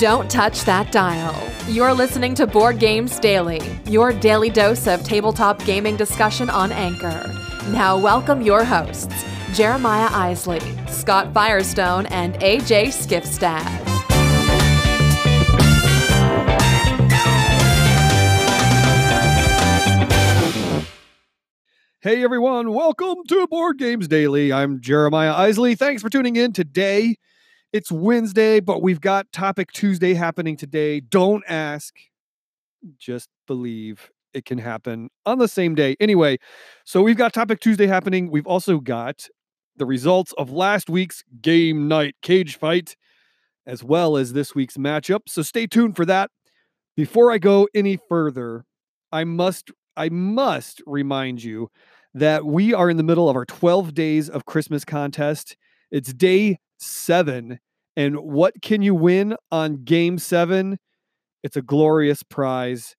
Don't touch that dial. You're listening to Board Games Daily, your daily dose of tabletop gaming discussion on Anchor. Now, welcome your hosts, Jeremiah Isley, Scott Firestone, and AJ Skifstad. Hey everyone, welcome to Board Games Daily. I'm Jeremiah Isley. Thanks for tuning in today. It's Wednesday, but we've got Topic Tuesday happening today. Don't ask, just believe it can happen on the same day. Anyway, so we've got Topic Tuesday happening. We've also got the results of last week's game night cage fight, as well as this week's matchup. So stay tuned for that. Before I go any further, I must I must remind you that we are in the middle of our 12 days of Christmas contest. It's day seven. And what can you win on game seven? It's a glorious prize.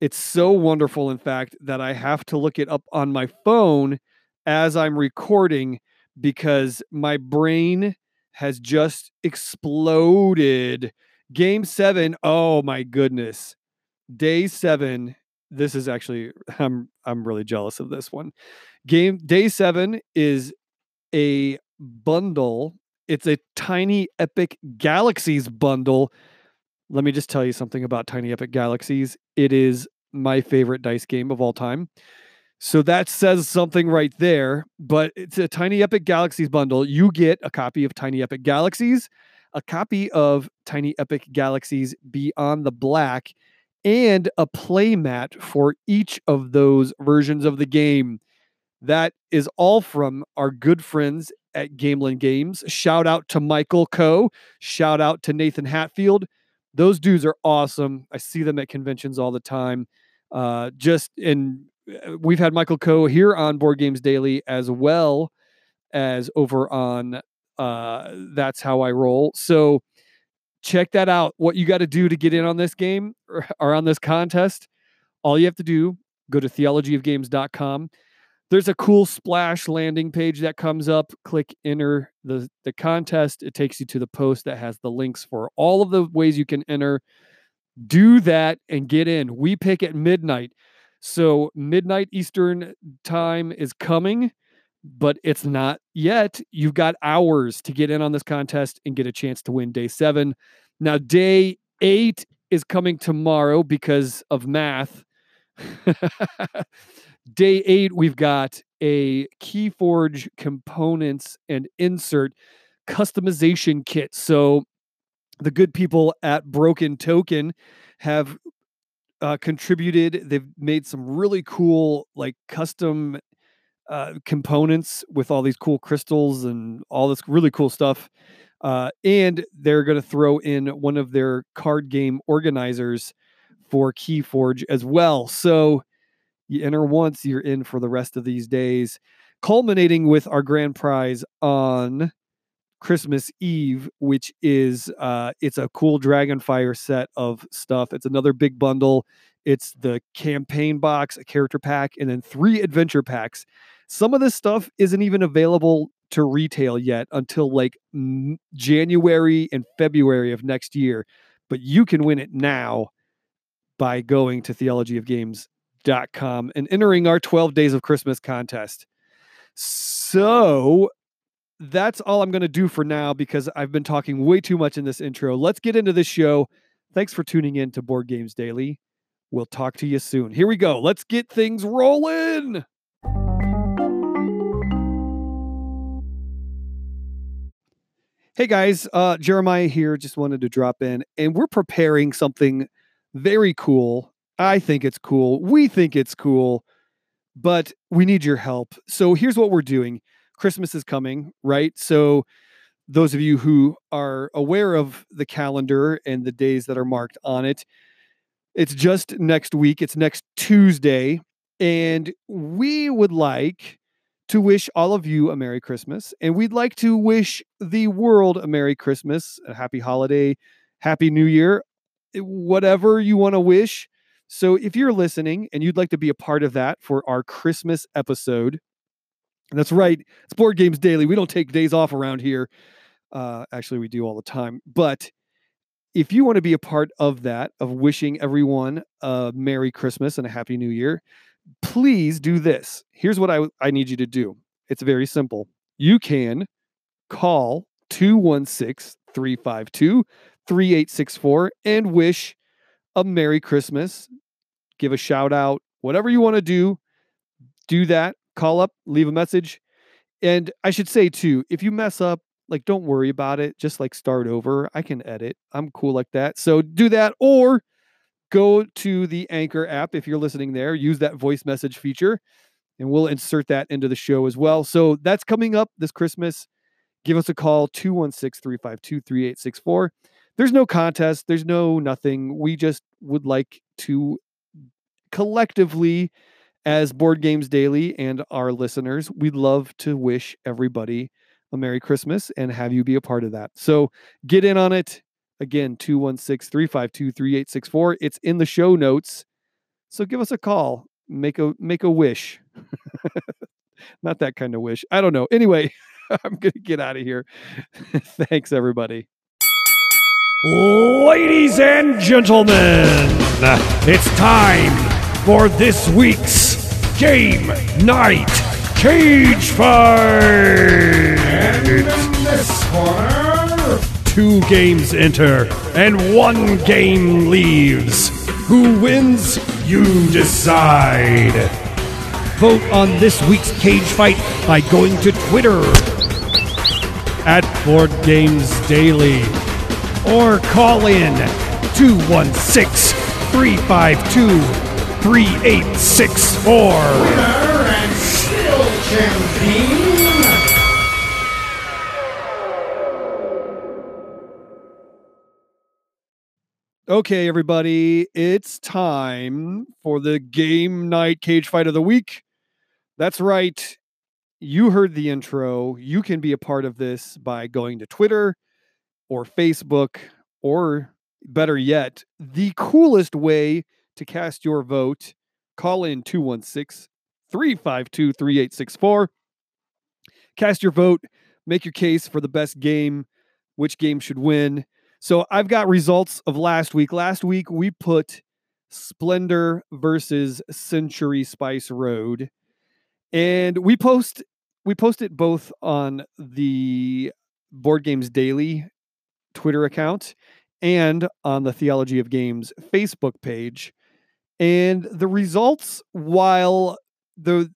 It's so wonderful, in fact, that I have to look it up on my phone as I'm recording because my brain has just exploded. Game seven, oh my goodness. Day seven this is actually I'm I'm really jealous of this one. Game day 7 is a bundle. It's a Tiny Epic Galaxies bundle. Let me just tell you something about Tiny Epic Galaxies. It is my favorite dice game of all time. So that says something right there, but it's a Tiny Epic Galaxies bundle. You get a copy of Tiny Epic Galaxies, a copy of Tiny Epic Galaxies Beyond the Black, and a playmat for each of those versions of the game. That is all from our good friends at Gamelyn Games. Shout out to Michael Coe. Shout out to Nathan Hatfield. Those dudes are awesome. I see them at conventions all the time. Uh, just and uh, we've had Michael Coe here on Board Games Daily as well as over on uh, That's How I Roll. So check that out. What you got to do to get in on this game or, or on this contest, all you have to do, go to theologyofgames.com. There's a cool splash landing page that comes up. Click enter the, the contest. It takes you to the post that has the links for all of the ways you can enter. Do that and get in. We pick at midnight. So, midnight Eastern time is coming but it's not yet. You've got hours to get in on this contest and get a chance to win day seven. Now, day eight is coming tomorrow because of math. day eight, we've got a Keyforge components and insert customization kit. So, the good people at Broken Token have uh, contributed. They've made some really cool, like custom uh, components with all these cool crystals and all this really cool stuff. Uh, and they're going to throw in one of their card game organizers for Keyforge as well. So you enter once, you're in for the rest of these days, culminating with our grand prize on Christmas Eve, which is uh, it's a cool Dragonfire set of stuff. It's another big bundle. It's the campaign box, a character pack, and then three adventure packs. Some of this stuff isn't even available to retail yet until like January and February of next year, but you can win it now by going to theologyofgames.com and entering our 12 days of Christmas contest. So that's all I'm going to do for now because I've been talking way too much in this intro. Let's get into this show. Thanks for tuning in to Board Games Daily. We'll talk to you soon. Here we go. Let's get things rolling. Hey guys, uh, Jeremiah here. Just wanted to drop in, and we're preparing something very cool. I think it's cool. We think it's cool, but we need your help. So here's what we're doing Christmas is coming, right? So, those of you who are aware of the calendar and the days that are marked on it, it's just next week. It's next Tuesday. And we would like to wish all of you a Merry Christmas. And we'd like to wish the world a Merry Christmas, a happy holiday, Happy New Year, whatever you want to wish. So if you're listening and you'd like to be a part of that for our Christmas episode, that's right, it's Board Games Daily. We don't take days off around here. Uh, actually, we do all the time. But if you want to be a part of that, of wishing everyone a Merry Christmas and a Happy New Year, please do this. Here's what I, I need you to do it's very simple. You can call 216 352 3864 and wish a Merry Christmas. Give a shout out, whatever you want to do, do that. Call up, leave a message. And I should say too, if you mess up, like don't worry about it. Just like start over. I can edit. I'm cool like that. So do that or go to the Anchor app if you're listening there. Use that voice message feature and we'll insert that into the show as well. So that's coming up this Christmas. Give us a call 216 352 3864. There's no contest, there's no nothing. We just would like to collectively as Board Games Daily and our listeners, we'd love to wish everybody a Merry Christmas and have you be a part of that. So get in on it. Again, 216 352 3864. It's in the show notes. So give us a call. Make a make a wish. Not that kind of wish. I don't know. Anyway, I'm to get out of here. Thanks, everybody. Ladies and gentlemen, it's time for this week's Game Night Cage Fight! And in this corner, two games enter and one game leaves. Who wins? You decide. Vote on this week's cage fight by going to Twitter at Board Games Daily or call in 216 352 3864. Winner and still champion. Okay, everybody, it's time for the game night cage fight of the week. That's right. You heard the intro. You can be a part of this by going to Twitter or Facebook, or better yet, the coolest way to cast your vote. Call in 216 352 3864. Cast your vote, make your case for the best game, which game should win. So I've got results of last week. Last week we put Splendor versus Century Spice Road. And we post we post it both on the Board Games Daily Twitter account and on the Theology of Games Facebook page. And the results, while the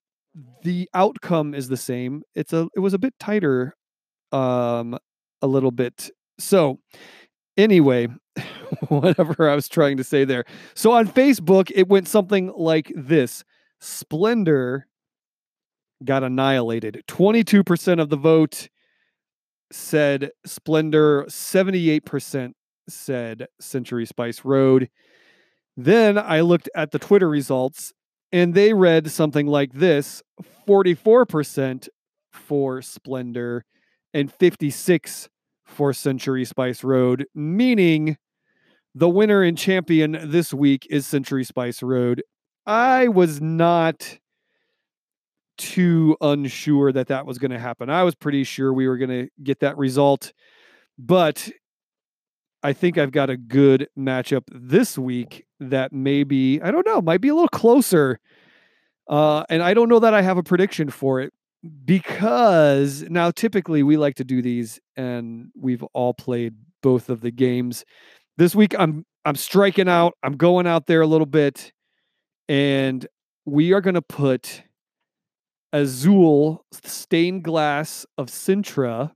the outcome is the same, it's a it was a bit tighter um a little bit. So anyway, whatever I was trying to say there. So on Facebook, it went something like this. Splendor got annihilated. 22% of the vote said Splendor, 78% said Century Spice Road. Then I looked at the Twitter results and they read something like this 44% for Splendor and 56 for Century Spice Road, meaning the winner and champion this week is Century Spice Road. I was not too unsure that that was going to happen. I was pretty sure we were going to get that result, but I think I've got a good matchup this week that maybe, I don't know, might be a little closer. Uh, and I don't know that I have a prediction for it because now typically we like to do these and we've all played both of the games. This week I'm I'm striking out. I'm going out there a little bit and we are going to put Azul stained glass of Sintra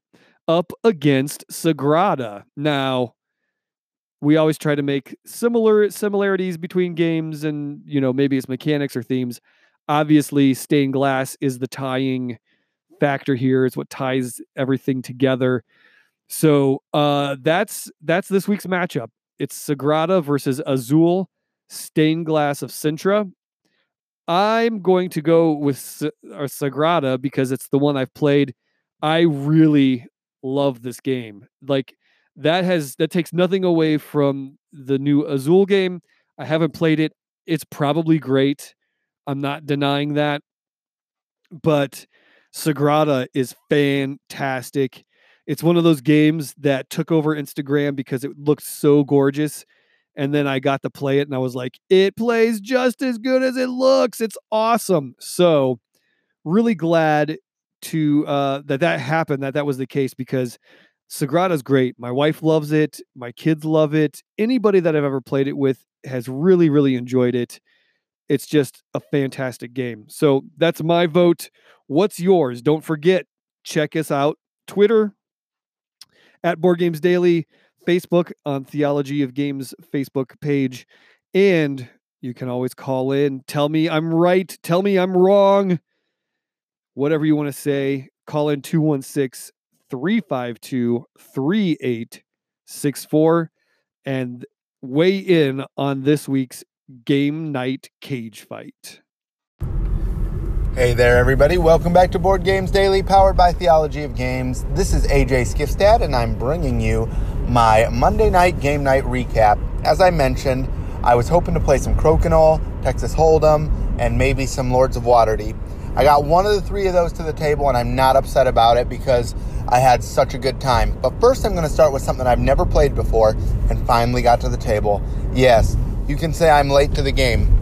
up against Sagrada. Now, we always try to make similar similarities between games and, you know, maybe it's mechanics or themes. Obviously, stained glass is the tying factor here. It's what ties everything together. So, uh that's that's this week's matchup. It's Sagrada versus Azul stained glass of Sintra. I'm going to go with S- or Sagrada because it's the one I've played. I really love this game. Like that has that takes nothing away from the new Azul game. I haven't played it. It's probably great. I'm not denying that. But Sagrada is fantastic. It's one of those games that took over Instagram because it looked so gorgeous. And then I got to play it and I was like, it plays just as good as it looks. It's awesome. So, really glad to uh, that that happened, that that was the case because Sagrada's great. My wife loves it. My kids love it. Anybody that I've ever played it with has really, really enjoyed it. It's just a fantastic game. So that's my vote. What's yours? Don't forget, check us out. Twitter at Board Games Daily, Facebook on Theology of Games Facebook page. And you can always call in. Tell me I'm right. Tell me I'm wrong. Whatever you want to say, call in 216 352 3864 and weigh in on this week's game night cage fight. Hey there, everybody. Welcome back to Board Games Daily, powered by Theology of Games. This is AJ Skifstad, and I'm bringing you my Monday night game night recap. As I mentioned, I was hoping to play some Crokinole, Texas Hold'em, and maybe some Lords of Waterdeep. I got one of the three of those to the table, and I'm not upset about it because I had such a good time. But first, I'm going to start with something I've never played before and finally got to the table. Yes, you can say I'm late to the game.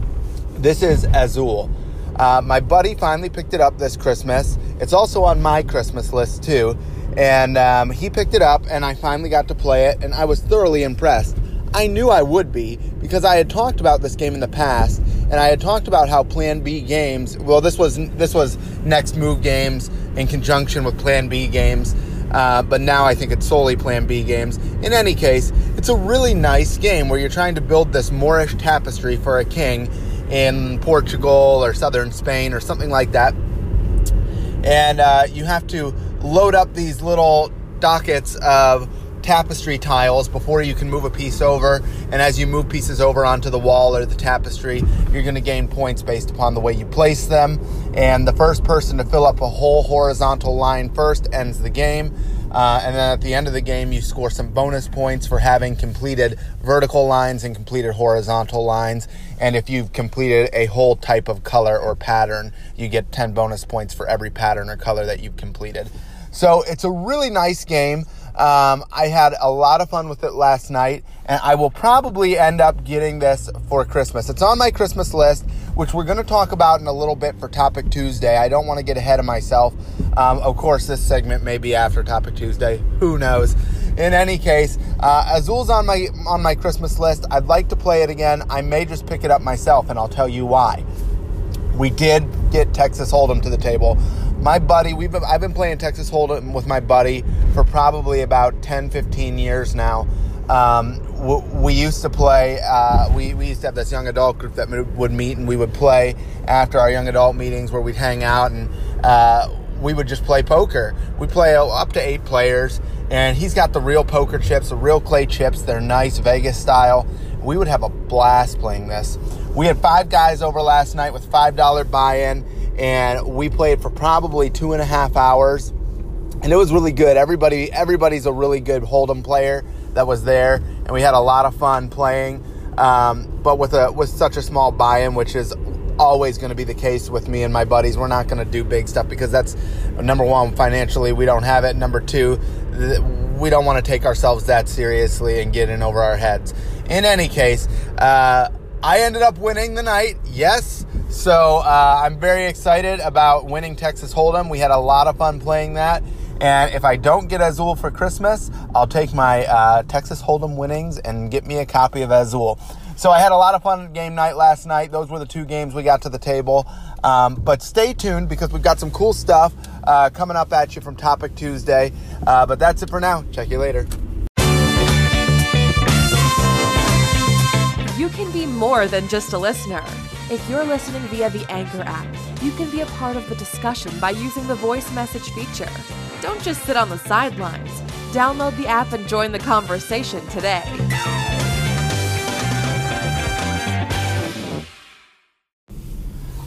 This is Azul. Uh, my buddy finally picked it up this Christmas. It's also on my Christmas list too. And um, he picked it up, and I finally got to play it, and I was thoroughly impressed. I knew I would be because I had talked about this game in the past, and I had talked about how Plan B games. Well, this was this was Next Move games in conjunction with Plan B games, uh, but now I think it's solely Plan B games. In any case, it's a really nice game where you're trying to build this Moorish tapestry for a king in Portugal or southern Spain or something like that. And uh, you have to load up these little dockets of tapestry tiles before you can move a piece over. And as you move pieces over onto the wall or the tapestry, you're going to gain points based upon the way you place them. And the first person to fill up a whole horizontal line first ends the game. Uh, and then at the end of the game, you score some bonus points for having completed vertical lines and completed horizontal lines. And if you've completed a whole type of color or pattern, you get 10 bonus points for every pattern or color that you've completed. So it's a really nice game. Um, I had a lot of fun with it last night, and I will probably end up getting this for Christmas. It's on my Christmas list, which we're going to talk about in a little bit for Topic Tuesday. I don't want to get ahead of myself. Um, of course, this segment may be after Topic Tuesday. Who knows? In any case, uh, Azul's on my on my Christmas list. I'd like to play it again. I may just pick it up myself, and I'll tell you why. We did get Texas Hold'em to the table my buddy, we've been, I've been playing Texas Hold'em with my buddy for probably about 10, 15 years now. Um, we, used to play, uh, we, we used to have this young adult group that would meet and we would play after our young adult meetings where we'd hang out and uh, we would just play poker. We play up to eight players and he's got the real poker chips, the real clay chips. They're nice Vegas style. We would have a blast playing this. We had five guys over last night with $5 buy in and we played for probably two and a half hours. And it was really good. Everybody everybody's a really good hold'em player that was there and we had a lot of fun playing. Um, but with a with such a small buy-in which is always going to be the case with me and my buddies we're not going to do big stuff because that's number one financially we don't have it. Number two we don't want to take ourselves that seriously and get in over our heads. In any case uh, i ended up winning the night yes so uh, I'm very excited about winning Texas Hold'em. We had a lot of fun playing that. And if I don't get Azul for Christmas, I'll take my uh, Texas Hold'em winnings and get me a copy of Azul. So I had a lot of fun game night last night. Those were the two games we got to the table. Um, but stay tuned because we've got some cool stuff uh, coming up at you from Topic Tuesday. Uh, but that's it for now. Check you later. You can be more than just a listener. If you're listening via the Anchor app, you can be a part of the discussion by using the voice message feature. Don't just sit on the sidelines. Download the app and join the conversation today.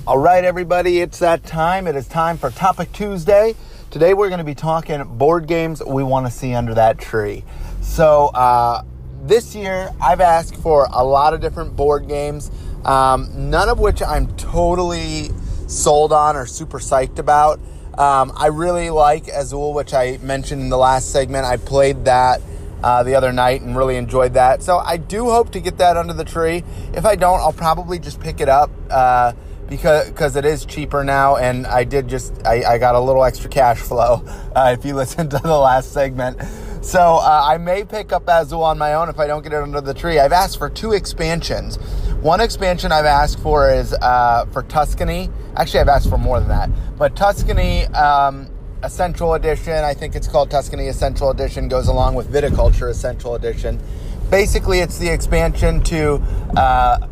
All right, everybody, it's that time. It is time for Topic Tuesday. Today, we're going to be talking board games we want to see under that tree. So, uh, this year, I've asked for a lot of different board games um, none of which I'm totally sold on or super psyched about. Um, I really like Azul, which I mentioned in the last segment. I played that uh, the other night and really enjoyed that. So I do hope to get that under the tree. If I don't, I'll probably just pick it up uh, because because it is cheaper now, and I did just I, I got a little extra cash flow. Uh, if you listen to the last segment. So uh, I may pick up Azul on my own if I don't get it under the tree. I've asked for two expansions. One expansion I've asked for is uh, for Tuscany. Actually, I've asked for more than that. But Tuscany um, Essential Edition, I think it's called Tuscany Essential Edition, goes along with Viticulture Essential Edition. Basically, it's the expansion to uh,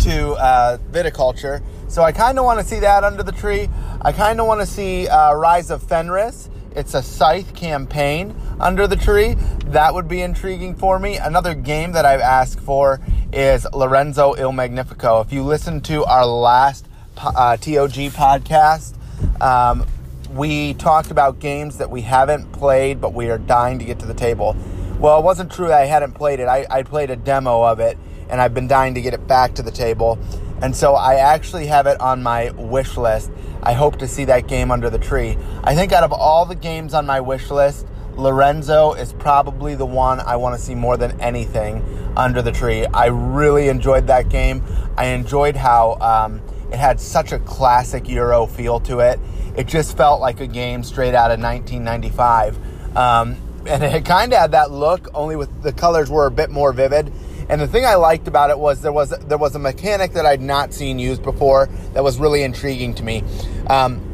to uh, viticulture. So I kind of want to see that under the tree. I kind of want to see uh, Rise of Fenris. It's a scythe campaign under the tree. That would be intriguing for me. Another game that I've asked for is Lorenzo Il Magnifico. If you listen to our last uh, TOG podcast, um, we talked about games that we haven't played, but we are dying to get to the table. Well, it wasn't true I hadn't played it. I, I played a demo of it, and I've been dying to get it back to the table. And so I actually have it on my wish list. I hope to see that game under the tree. I think out of all the games on my wish list, Lorenzo is probably the one I want to see more than anything under the tree. I really enjoyed that game. I enjoyed how um, it had such a classic Euro feel to it. It just felt like a game straight out of 1995. Um, and it kind of had that look, only with the colors were a bit more vivid. And the thing I liked about it was there was there was a mechanic that I'd not seen used before that was really intriguing to me. Um,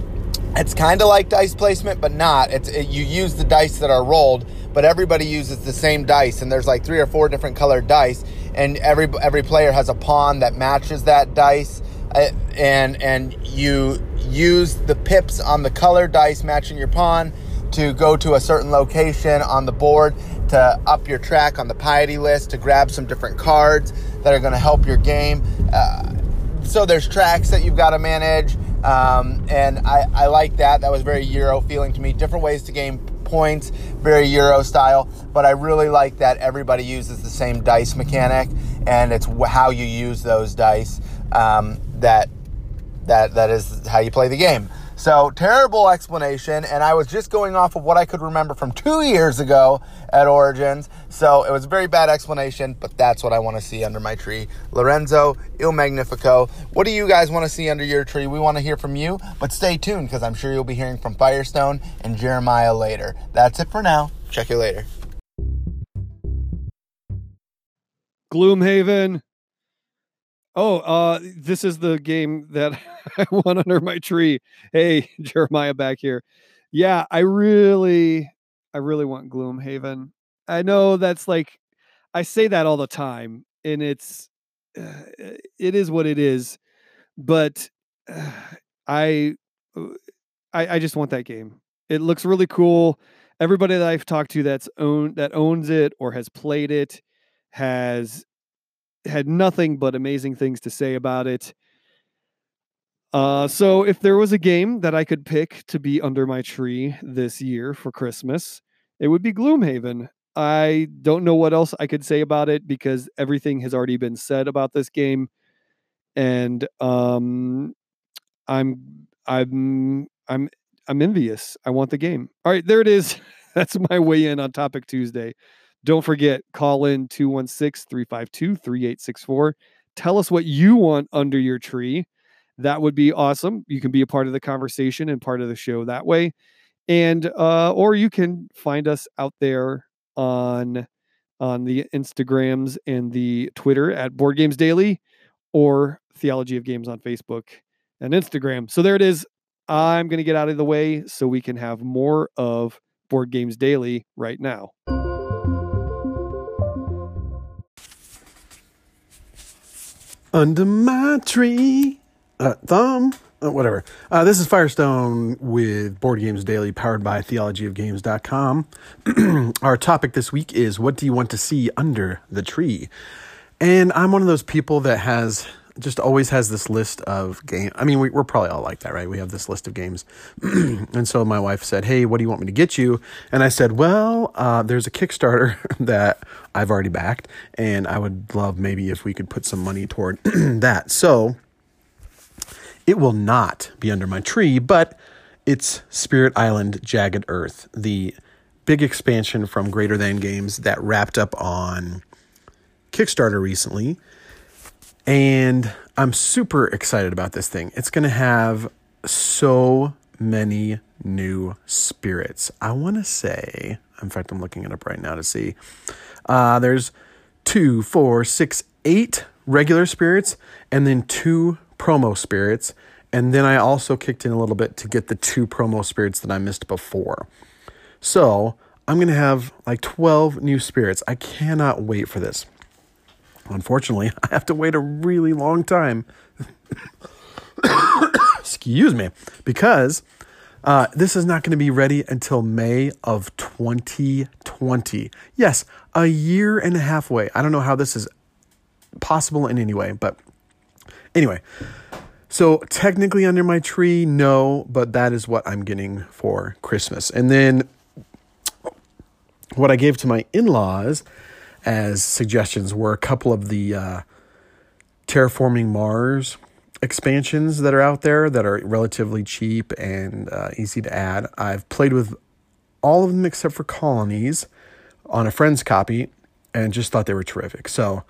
it's kind of like dice placement, but not. It's it, you use the dice that are rolled, but everybody uses the same dice, and there's like three or four different colored dice, and every every player has a pawn that matches that dice, uh, and and you use the pips on the color dice matching your pawn to go to a certain location on the board to up your track on the piety list to grab some different cards that are going to help your game. Uh, so there's tracks that you've got to manage, um, and I, I like that. That was very Euro feeling to me. Different ways to gain points, very Euro style. But I really like that everybody uses the same dice mechanic, and it's how you use those dice um, that that that is how you play the game. So, terrible explanation, and I was just going off of what I could remember from two years ago at Origins. So, it was a very bad explanation, but that's what I want to see under my tree. Lorenzo, Il Magnifico. What do you guys want to see under your tree? We want to hear from you, but stay tuned because I'm sure you'll be hearing from Firestone and Jeremiah later. That's it for now. Check you later. Gloomhaven. Oh, uh, this is the game that I want under my tree. Hey, Jeremiah back here. Yeah, I really, I really want Gloomhaven. I know that's like, I say that all the time, and it's, uh, it is what it is. But uh, I, I, I just want that game. It looks really cool. Everybody that I've talked to that's own that owns it or has played it has had nothing but amazing things to say about it. Uh, so if there was a game that I could pick to be under my tree this year for Christmas, it would be Gloomhaven. I don't know what else I could say about it because everything has already been said about this game, and um, I'm I'm I'm I'm envious. I want the game. All right, there it is. That's my way in on Topic Tuesday. Don't forget, call in 216 352 3864. Tell us what you want under your tree. That would be awesome. You can be a part of the conversation and part of the show that way. And uh, or you can find us out there on on the Instagrams and the Twitter at Board Games Daily or Theology of Games on Facebook and Instagram. So there it is. I'm going to get out of the way so we can have more of Board Games Daily right now. Under my tree, uh, thumb, uh, whatever. Uh, this is Firestone with Board Games Daily, powered by theologyofgames.com. Our topic this week is what do you want to see under the tree? And I'm one of those people that has just always has this list of game. I mean, we, are probably all like that, right? We have this list of games. and so my wife said, Hey, what do you want me to get you? And I said, Well, uh, there's a Kickstarter that I've already backed, and I would love maybe if we could put some money toward that. So it will not be under my tree, but it's Spirit Island Jagged Earth, the big expansion from Greater Than Games that wrapped up on Kickstarter recently. And I'm super excited about this thing. It's going to have so many new spirits. I want to say, in fact, I'm looking it up right now to see. Uh, there's two, four, six, eight regular spirits, and then two promo spirits. And then I also kicked in a little bit to get the two promo spirits that I missed before. So I'm going to have like 12 new spirits. I cannot wait for this. Unfortunately, I have to wait a really long time. Excuse me, because uh, this is not going to be ready until May of 2020. Yes, a year and a half away. I don't know how this is possible in any way, but anyway. So technically under my tree, no, but that is what I'm getting for Christmas. And then what I gave to my in-laws as suggestions were a couple of the uh, terraforming Mars expansions that are out there that are relatively cheap and uh, easy to add. I've played with all of them except for colonies on a friend's copy and just thought they were terrific. So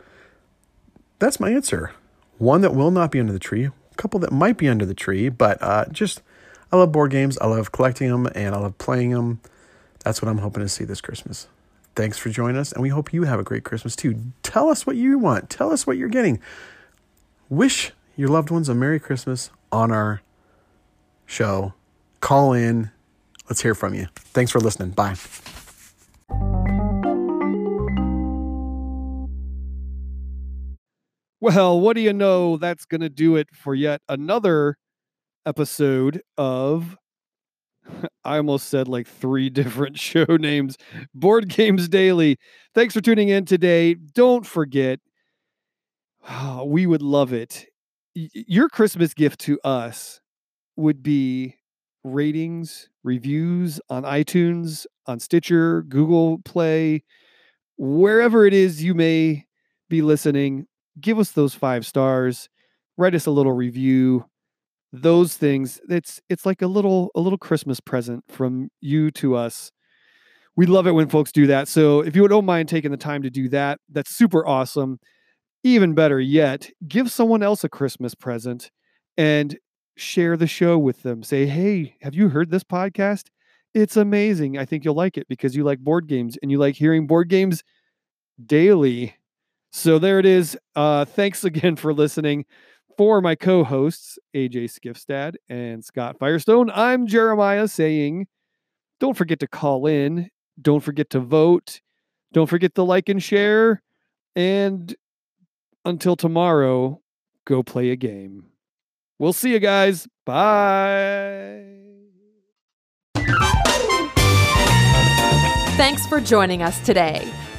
that's my answer. One that will not be under the tree, a couple that might be under the tree, but uh, just I love board games. I love collecting them and I love playing them. That's what I'm hoping to see this Christmas. Thanks for joining us, and we hope you have a great Christmas too. Tell us what you want. Tell us what you're getting. Wish your loved ones a Merry Christmas on our show. Call in. Let's hear from you. Thanks for listening. Bye. Well, what do you know? That's going to do it for yet another episode of. I almost said like three different show names Board Games Daily. Thanks for tuning in today. Don't forget, we would love it. Your Christmas gift to us would be ratings, reviews on iTunes, on Stitcher, Google Play, wherever it is you may be listening give us those five stars write us a little review those things it's it's like a little a little christmas present from you to us. We love it when folks do that so if you don't mind taking the time to do that that's super awesome. Even better yet give someone else a christmas present and share the show with them. Say hey have you heard this podcast? It's amazing. I think you'll like it because you like board games and you like hearing board games daily. So there it is. Uh, thanks again for listening. For my co hosts, AJ Skifstad and Scott Firestone, I'm Jeremiah saying, don't forget to call in. Don't forget to vote. Don't forget to like and share. And until tomorrow, go play a game. We'll see you guys. Bye. Thanks for joining us today.